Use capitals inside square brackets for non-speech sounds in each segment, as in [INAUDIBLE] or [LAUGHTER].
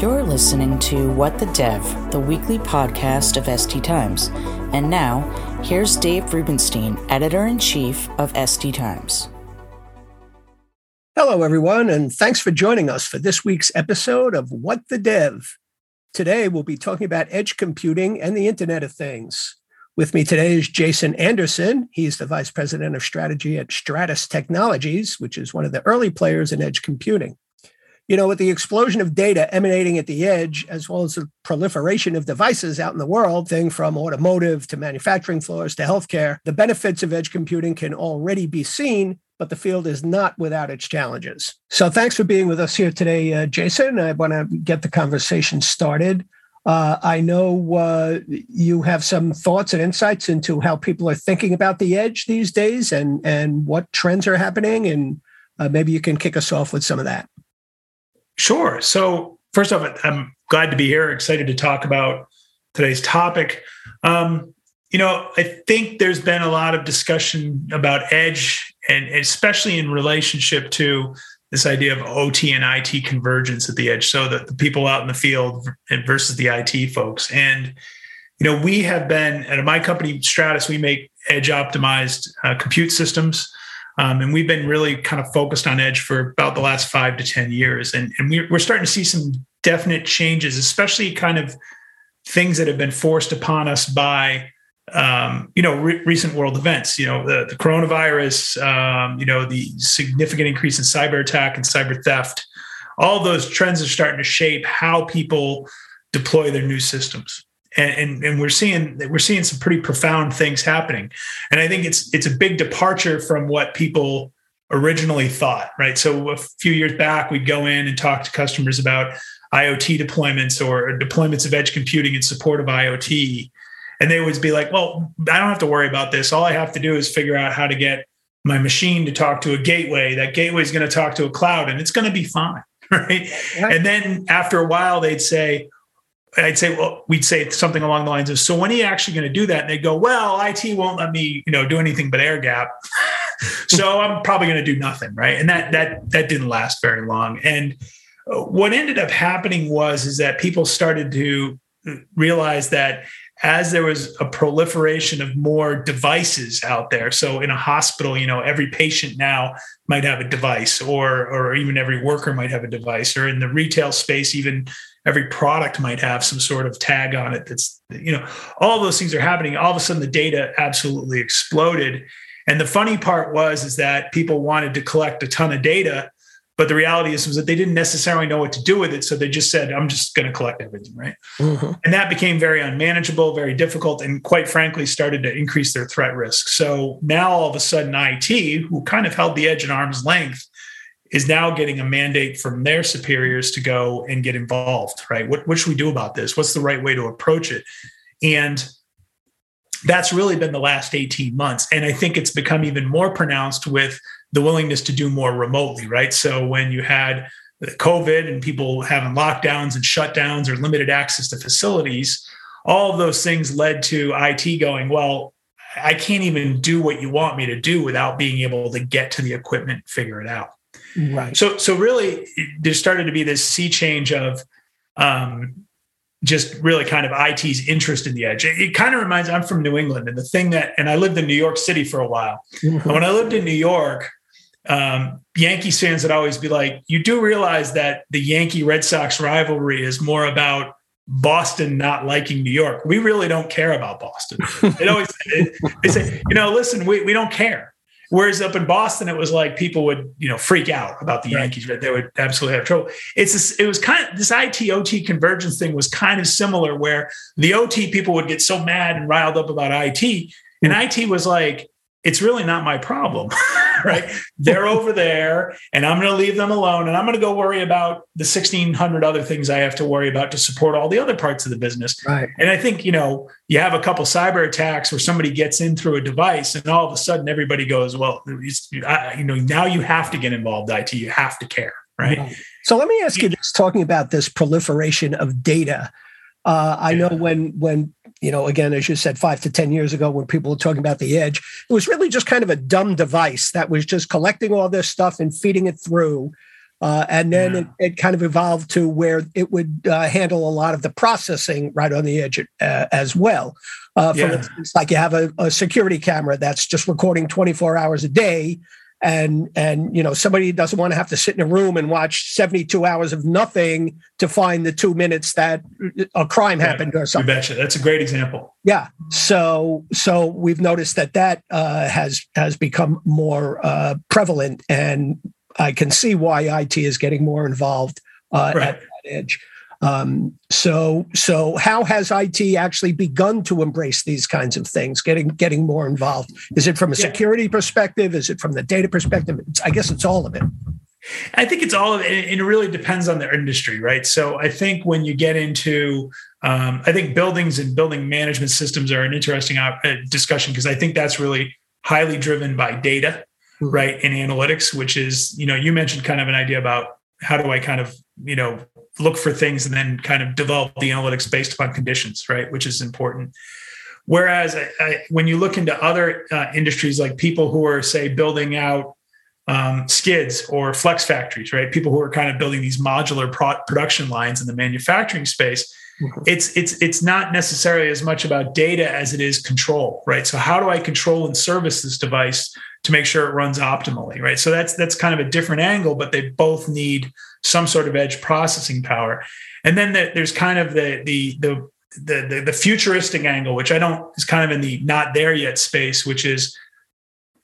You're listening to What the Dev, the weekly podcast of SD Times. And now, here's Dave Rubinstein, editor in chief of SD Times. Hello, everyone, and thanks for joining us for this week's episode of What the Dev. Today, we'll be talking about edge computing and the Internet of Things. With me today is Jason Andersen. He's the vice president of strategy at Stratus Technologies, which is one of the early players in edge computing you know, with the explosion of data emanating at the edge, as well as the proliferation of devices out in the world, thing from automotive to manufacturing floors to healthcare, the benefits of edge computing can already be seen, but the field is not without its challenges. So thanks for being with us here today, uh, Jason. I want to get the conversation started. Uh, I know uh, you have some thoughts and insights into how people are thinking about the edge these days and, and what trends are happening. And uh, maybe you can kick us off with some of that. Sure. So, first off, I'm glad to be here, excited to talk about today's topic. Um, you know, I think there's been a lot of discussion about edge, and especially in relationship to this idea of OT and IT convergence at the edge. So that the people out in the field versus the IT folks. And, you know, we have been at my company, Stratus, we make edge optimized uh, compute systems. Um, and we've been really kind of focused on edge for about the last five to 10 years. And, and we're, we're starting to see some definite changes, especially kind of things that have been forced upon us by, um, you know, re- recent world events, you know, the, the coronavirus, um, you know, the significant increase in cyber attack and cyber theft. All those trends are starting to shape how people deploy their new systems and, and, and we're seeing we're seeing some pretty profound things happening. And i think it's it's a big departure from what people originally thought right? So a few years back we'd go in and talk to customers about iot deployments or deployments of edge computing in support of iot and they would be like well i don't have to worry about this. All i have to do is figure out how to get my machine to talk to a gateway. That gateway is going to talk to a cloud and it's going to be fine [LAUGHS] right? right. And then after a while they'd say I'd say, well, we'd say something along the lines of, so when are you actually going to do that? And they go, well, IT won't let me, you know, do anything but air gap. [LAUGHS] so I'm probably going to do nothing. Right. And that, that, that didn't last very long. And uh, what ended up happening was, is that people started to realize that as there was a proliferation of more devices out there. So in a hospital you know every patient now might have a device or or even every worker might have a device or in the retail space even every product might have some sort of tag on it that's you know all those things are happening. All of a sudden the data absolutely exploded. And the funny part was is that people wanted to collect a ton of data but the reality is was that they didn't necessarily know what to do with it so they just said i'm just going to collect everything right mm-hmm. and that became very unmanageable very difficult and quite frankly started to increase their threat risk so now all of a sudden it who kind of held the edge at arm's length is now getting a mandate from their superiors to go and get involved, right? What, what should we do about this? What's the right way to approach it? And that's really been the last 18 months. And I think it's become even more pronounced with the willingness to do more remotely, right? So when you had COVID and people having lockdowns and shutdowns or limited access to facilities, all of those things led to IT going, well, I can't even do what you want me to do without being able to get to the equipment, figure it out. Right. So so really there started to be this sea change of um, just really kind of IT's interest in the edge. It, it, kind of reminds I'm from New England and the thing that and I lived in New York City for a while. Mm-hmm. And when I lived in New York, um, Yankee fans would always be like, you do realize that the Yankee Red Sox rivalry is more about Boston not liking New York. We really don't care about Boston. It always [LAUGHS] they say, you know, listen, we, we don't care. Whereas up in Boston, it was like people would, you know, freak out about the Yankees. Right? They would absolutely have trouble. It's this, it was kind of this IT OT convergence thing was kind of similar, where the OT people would get so mad and riled up about IT, and mm-hmm. IT was like, it's really not my problem, [LAUGHS] right? They're over there and I'm going to leave them alone and I'm going to go worry about the 1600 other things I have to worry about to support all the other parts of the business. Right. And I think, you know, you have a couple cyber attacks where somebody gets in through a device and all of a sudden everybody goes, well, you know, now you have to get involved IT, you have to care, right? right. So let me ask you just talking about this proliferation of data. Uh, I know when when you know, again, as you said, five to 10 years ago, when people were talking about the edge, it was really just kind of a dumb device that was just collecting all this stuff and feeding it through. Uh, and then yeah. it, it, kind of evolved to where it would uh, handle a lot of the processing right on the edge uh, as well. Uh, for yeah. instance, like you have a, a, security camera that's just recording 24 hours a day, and and you know somebody doesn't want to have to sit in a room and watch 72 hours of nothing to find the two minutes that a crime happened or something. betcha. That's a great example. Yeah. So so we've noticed that that uh, has has become more uh, prevalent, and I can see why IT is getting more involved uh, right. at that edge. Um, so, so how has IT actually begun to embrace these kinds of things, getting getting more involved? Is it from a security yeah. perspective? Is it from the data perspective? It's, I guess it's all of it. I think it's all of it, and it really depends on the industry, right? So, I think when you get into, um, I think buildings and building management systems are an interesting uh, discussion because I think that's really highly driven by data, mm-hmm. right, and analytics. Which is, you know, you mentioned kind of an idea about how do I kind of, you know, look for things and then kind of develop the analytics based upon conditions, right? Which is important. Whereas I, I, when you look into other uh, industries, like people who are, say, building out um, skids or flex factories, right? People who are kind of building these modular pro- production lines in the manufacturing space. Mm-hmm. It's it's it's not necessarily as much about data as it is control, right? So how do I control and service this device to make sure it runs optimally, right? So that's that's kind of a different angle, but they both need some sort of edge processing power. And then the, there's kind of the, the the the the futuristic angle, which I don't is kind of in the not there yet space, which is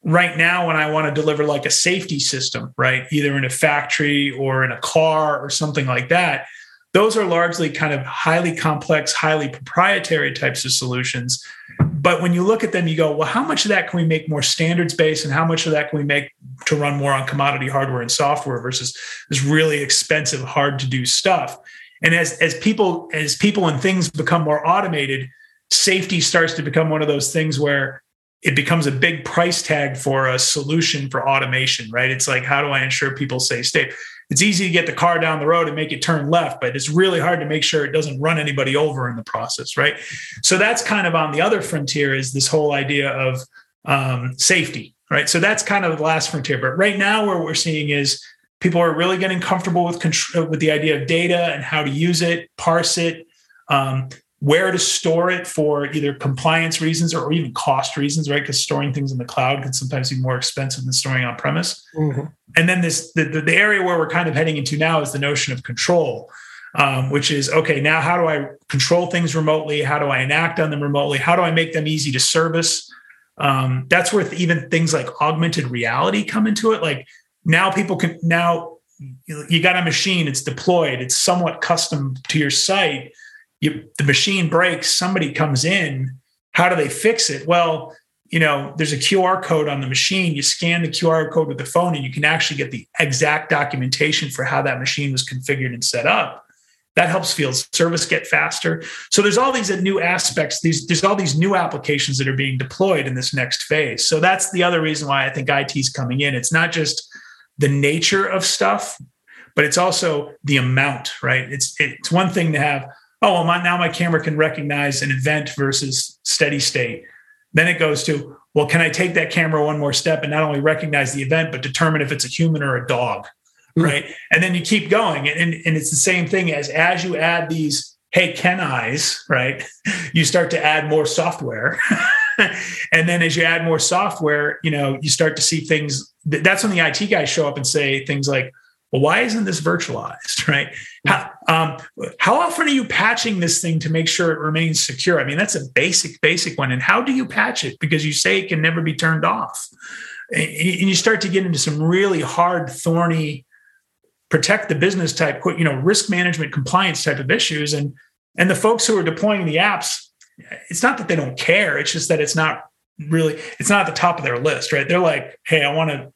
right now when I want to deliver like a safety system, right, either in a factory or in a car or something like that. Those are largely kind of highly complex, highly proprietary types of solutions. But when you look at them, you go, well, how much of that can we make more standards based, and how much of that can we make to run more on commodity hardware and software versus this really expensive, hard to do stuff? And as as people as people and things become more automated, safety starts to become one of those things where it becomes a big price tag for a solution for automation, right? It's like, how do I ensure people stay safe? It's easy to get the car down the road and make it turn left, but it's really hard to make sure it doesn't run anybody over in the process, right? So that's kind of on the other frontier is this whole idea of um, safety, right? So that's kind of the last frontier. But right now, what we're seeing is people are really getting comfortable with with the idea of data and how to use it, parse it. Um, where to store it for either compliance reasons or even cost reasons, right? Because storing things in the cloud can sometimes be more expensive than storing on premise. Mm-hmm. And then this the, the, area where we're kind of heading into now is the notion of control, um, which is okay. Now, how do I control things remotely? How do I enact on them remotely? How do I make them easy to service? Um, that's where even things like augmented reality come into it. Like now, people can now you got a machine, it's deployed, it's somewhat custom to your site you, the machine breaks, somebody comes in. How do they fix it? Well, you know, there's a QR code on the machine. You scan the QR code with the phone, and you can actually get the exact documentation for how that machine was configured and set up. That helps field service get faster. So there's all these new aspects. These there's all these new applications that are being deployed in this next phase. So that's the other reason why I think IT is coming in. It's not just the nature of stuff, but it's also the amount. Right? It's it's one thing to have oh, well, my, now my camera can recognize an event versus steady state. Then it goes to, well, can I take that camera one more step and not only recognize the event, but determine if it's a human or a dog? Mm-hmm. Right. And then you keep going. And, and it's the same thing as as you add these, hey, can eyes, right? [LAUGHS] You start to add more software. [LAUGHS] and then as you add more software, you know, you start to see things. That's when the IT guys show up and say things like, well, why isn't this virtualized, [LAUGHS] right? How, um, how often are you patching this thing to make sure it remains secure? I mean, that's a basic, basic one. And how do you patch it? Because you say it can never be turned off. And you start to get into some really hard, thorny, protect the business type, you know, risk management, compliance type of issues. And and the folks who are deploying the apps, it's not that they don't care. It's just that it's not really, it's not at the top of their list, right? They're like, hey, I want to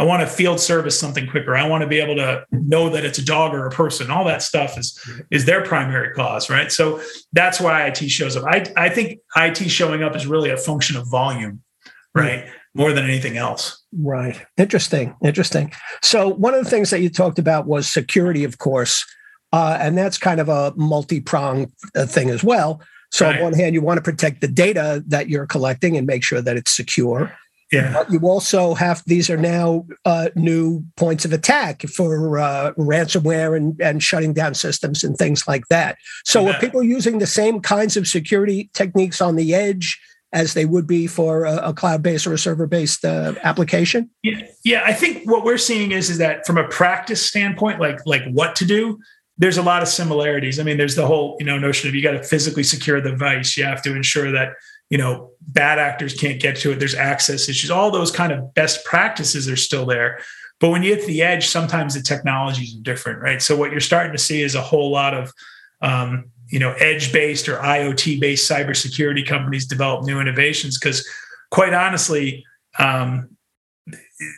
I want to field service something quicker. I want to be able to know that it's a dog or a person. All that stuff is is their primary cause, right? So that's why IT shows up. I I think IT showing up is really a function of volume, right? More than anything else. Right. Interesting. Interesting. So one of the things that you talked about was security, of course, uh, and that's kind of a multi-pronged uh, thing as well. So right. on one hand, you want to protect the data that you're collecting and make sure that it's secure. Yeah. But you also have these are now uh, new points of attack for uh, ransomware and, and shutting down systems and things like that. So yeah. are people using the same kinds of security techniques on the edge as they would be for a, a cloud-based or a server-based uh, application? Yeah, yeah. I think what we're seeing is is that from a practice standpoint, like like what to do, there's a lot of similarities. I mean, there's the whole you know notion of you got to physically secure the device. You have to ensure that you know bad actors can't get to it. There's access issues. All those kind of best practices are still there. But when you hit the edge sometimes the technologies are different right? So what you're starting to see is a whole lot of um, you know edge based or iot based cybersecurity companies develop new innovations. Because quite honestly um,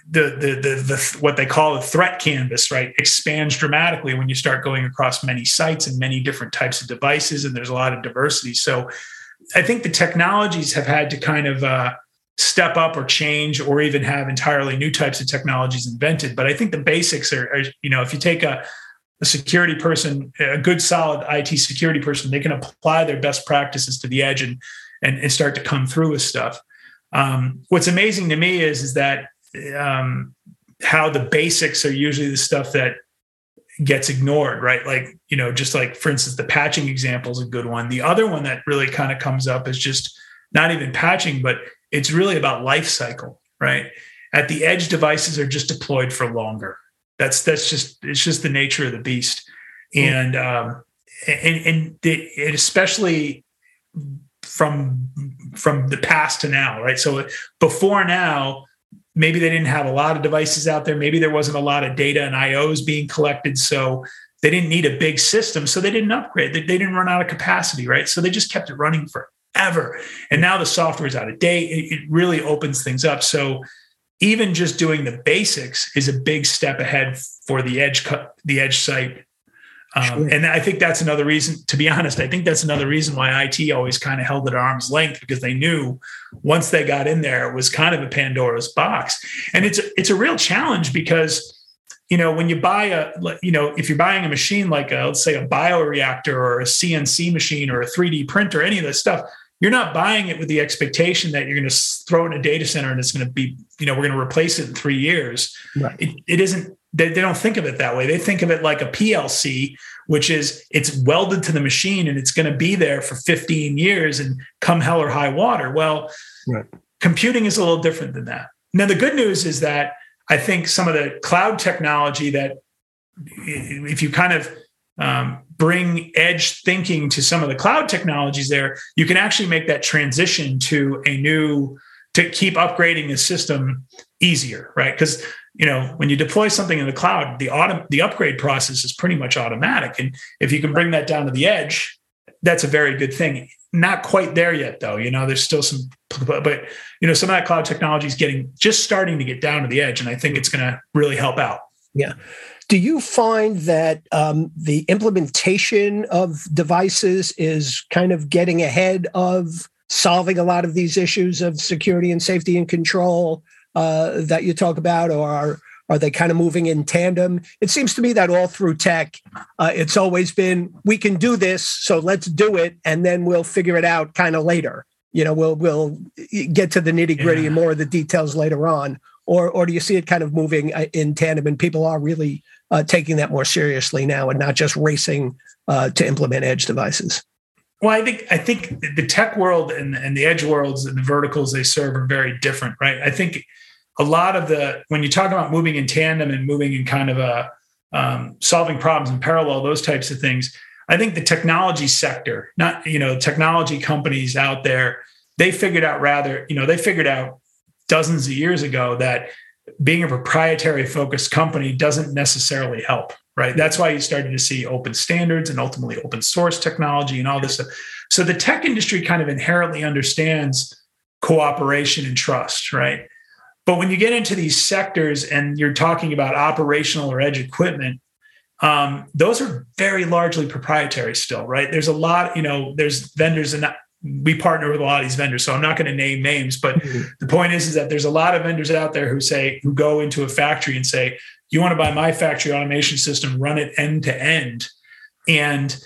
the, the, the the what they call the threat canvas right expands dramatically when you start going across many sites and many different types of devices and there's a lot of diversity. So I think the technologies have had to kind of uh, step up or change or even have entirely new types of technologies invented. But I think the basics are, are you know, if you take a, a security person, a good solid IT security person, they can apply their best practices to the edge and and, and start to come through with stuff. Um, what's amazing to me is is that um, how the basics are usually the stuff that gets ignored, right? Like, you know, just like for instance, the patching example is a good one. The other one that really kind of comes up is just not even patching, but it's really about life cycle, right? At the edge, devices are just deployed for longer. That's that's just it's just the nature of the beast, and um, and and it especially from from the past to now, right? So before now, maybe they didn't have a lot of devices out there. Maybe there wasn't a lot of data and ios being collected. So they didn't need a big system. So they didn't upgrade. They, they didn't run out of capacity right? So they just kept it running forever. And now the software is out of date. It, it really opens things up. So even just doing the basics is a big step ahead for the edge cut, the edge site um, sure. And I think that's another reason, to be honest, I think that's another reason why IT always kind of held at arm's length because they knew once they got in there, it was kind of a Pandora's box. And it's, it's a real challenge because, you know, when you buy a, you know, if you're buying a machine like a, let's say a bioreactor or a CNC machine or a 3D printer, any of this stuff, you're not buying it with the expectation that you're going to throw it in a data center and it's going to be, you know, we're going to replace it in three years. Right. It, it isn't they, they don't think of it that way. They think of it like a PLC, which is it's welded to the machine and it's going to be there for 15 years and come hell or high water. Well, right. computing is a little different than that. Now, the good news is that I think some of the cloud technology that if you kind of um, bring edge thinking to some of the cloud technologies there, you can actually make that transition to a new to keep upgrading the system easier, right? Because you know when you deploy something in the cloud the auto, the upgrade process is pretty much automatic. And if you can bring that down to the edge that's a very good thing. Not quite there yet though. You know there's still some but you know some of that cloud technology is getting just starting to get down to the edge and i think it's going to really help out. Yeah. Do you find that um, the implementation of devices is kind of getting ahead of solving a lot of these issues of security and safety and control uh, that you talk about, or are, are they kind of moving in tandem? It seems to me that all through tech, uh, it's always been we can do this, so let's do it, and then we'll figure it out kind of later. You know, we'll we'll get to the nitty gritty yeah. and more of the details later on. Or or do you see it kind of moving uh, in tandem, and people are really uh, taking that more seriously now, and not just racing uh, to implement edge devices? Well, I think I think the tech world and, and the edge worlds and the verticals they serve are very different, right? I think a lot of the when you talk about moving in tandem and moving in kind of a um, solving problems in parallel, those types of things. I think the technology sector, not you know technology companies out there, they figured out rather you know they figured out dozens of years ago that being a proprietary focused company doesn't necessarily help right? That's why you started to see open standards and ultimately open source technology and all this stuff. So the tech industry kind of inherently understands cooperation and trust right? But when you get into these sectors and you're talking about operational or edge equipment, um, those are very largely proprietary still, right? There's a lot, you know, there's vendors and we partner with a lot of these vendors. So I'm not going to name names, but mm-hmm. the point is, is that there's a lot of vendors out there who say, who go into a factory and say, you want to buy my factory automation system, run it end to end. And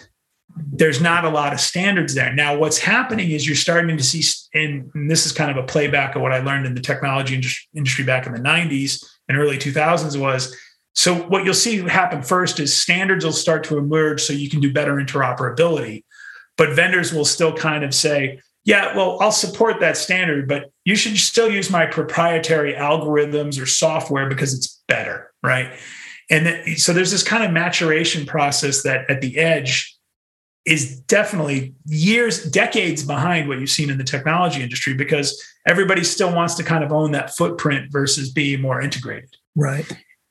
there's not a lot of standards there. Now, what's happening is you're starting to see, and, and this is kind of a playback of what I learned in the technology industry back in the 90s and early 2000s was. So, what you'll see happen first is standards will start to emerge so you can do better interoperability. But vendors will still kind of say, yeah, well, I'll support that standard, but you should still use my proprietary algorithms or software because it's better, right? And so there's this kind of maturation process that at the edge is definitely years, decades behind what you've seen in the technology industry because everybody still wants to kind of own that footprint versus be more integrated. Right.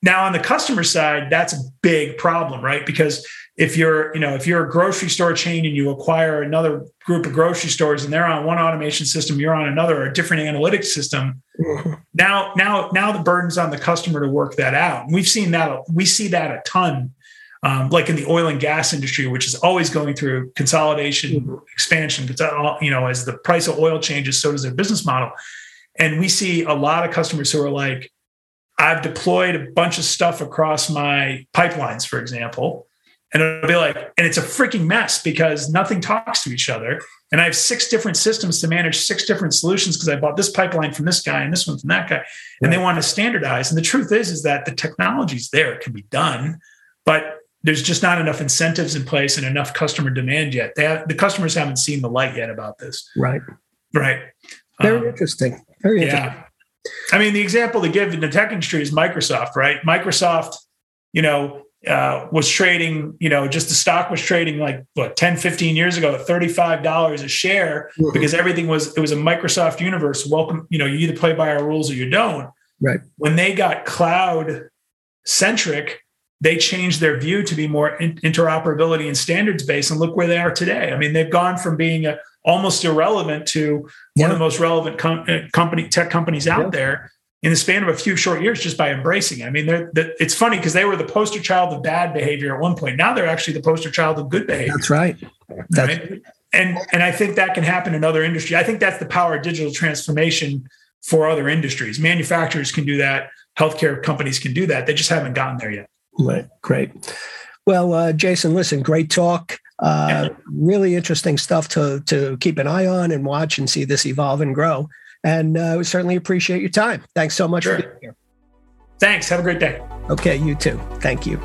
Now on the customer side, that's a big problem, right? Because if you're, you know, if you're a grocery store chain and you acquire another group of grocery stores and they're on one automation system, you're on another, or a different analytics system. Mm-hmm. Now, now, now the burden's on the customer to work that out. And we've seen that. We see that a ton um, like in the oil and gas industry, which is always going through consolidation, mm-hmm. expansion. You know, as the price of oil changes, so does their business model. And we see a lot of customers who are like, I've deployed a bunch of stuff across my pipelines, for example. And it'll be like, and it's a freaking mess because nothing talks to each other. And I have six different systems to manage six different solutions because I bought this pipeline from this guy and this one from that guy. And they want to standardize. And the truth is, is that the technology's there, it can be done, but there's just not enough incentives in place and enough customer demand yet. Have, the customers haven't seen the light yet about this. Right. Right. Very um, interesting. Very interesting. Yeah. I mean, the example to give in the tech industry is Microsoft, right? Microsoft, you know, uh, was trading, you know, just the stock was trading like what 10, 15 years ago at $35 a share mm-hmm. because everything was, it was a Microsoft universe. Welcome, you know, you either play by our rules or you don't. Right. When they got cloud centric, they changed their view to be more in- interoperability and standards based and look where they are today. I mean they've gone from being a, almost irrelevant to yeah. one of the most relevant com- uh, company tech companies out yeah. there in the span of a few short years just by embracing it. i mean they're, they're it's funny because they were the poster child of bad behavior at one point. Now they're actually the poster child of good behavior. That's right. That's right? and and i think that can happen in other industries i think that's the power of digital transformation for other industries. Manufacturers can do that. Healthcare companies can do that. They just haven't gotten there yet Right. Great. Well, uh, Jason, listen, great talk. Uh, really interesting stuff to to keep an eye on and watch and see this evolve and grow. And uh, we certainly appreciate your time. Thanks so much sure. for being here. Thanks. Have a great day. Okay, you too. Thank you.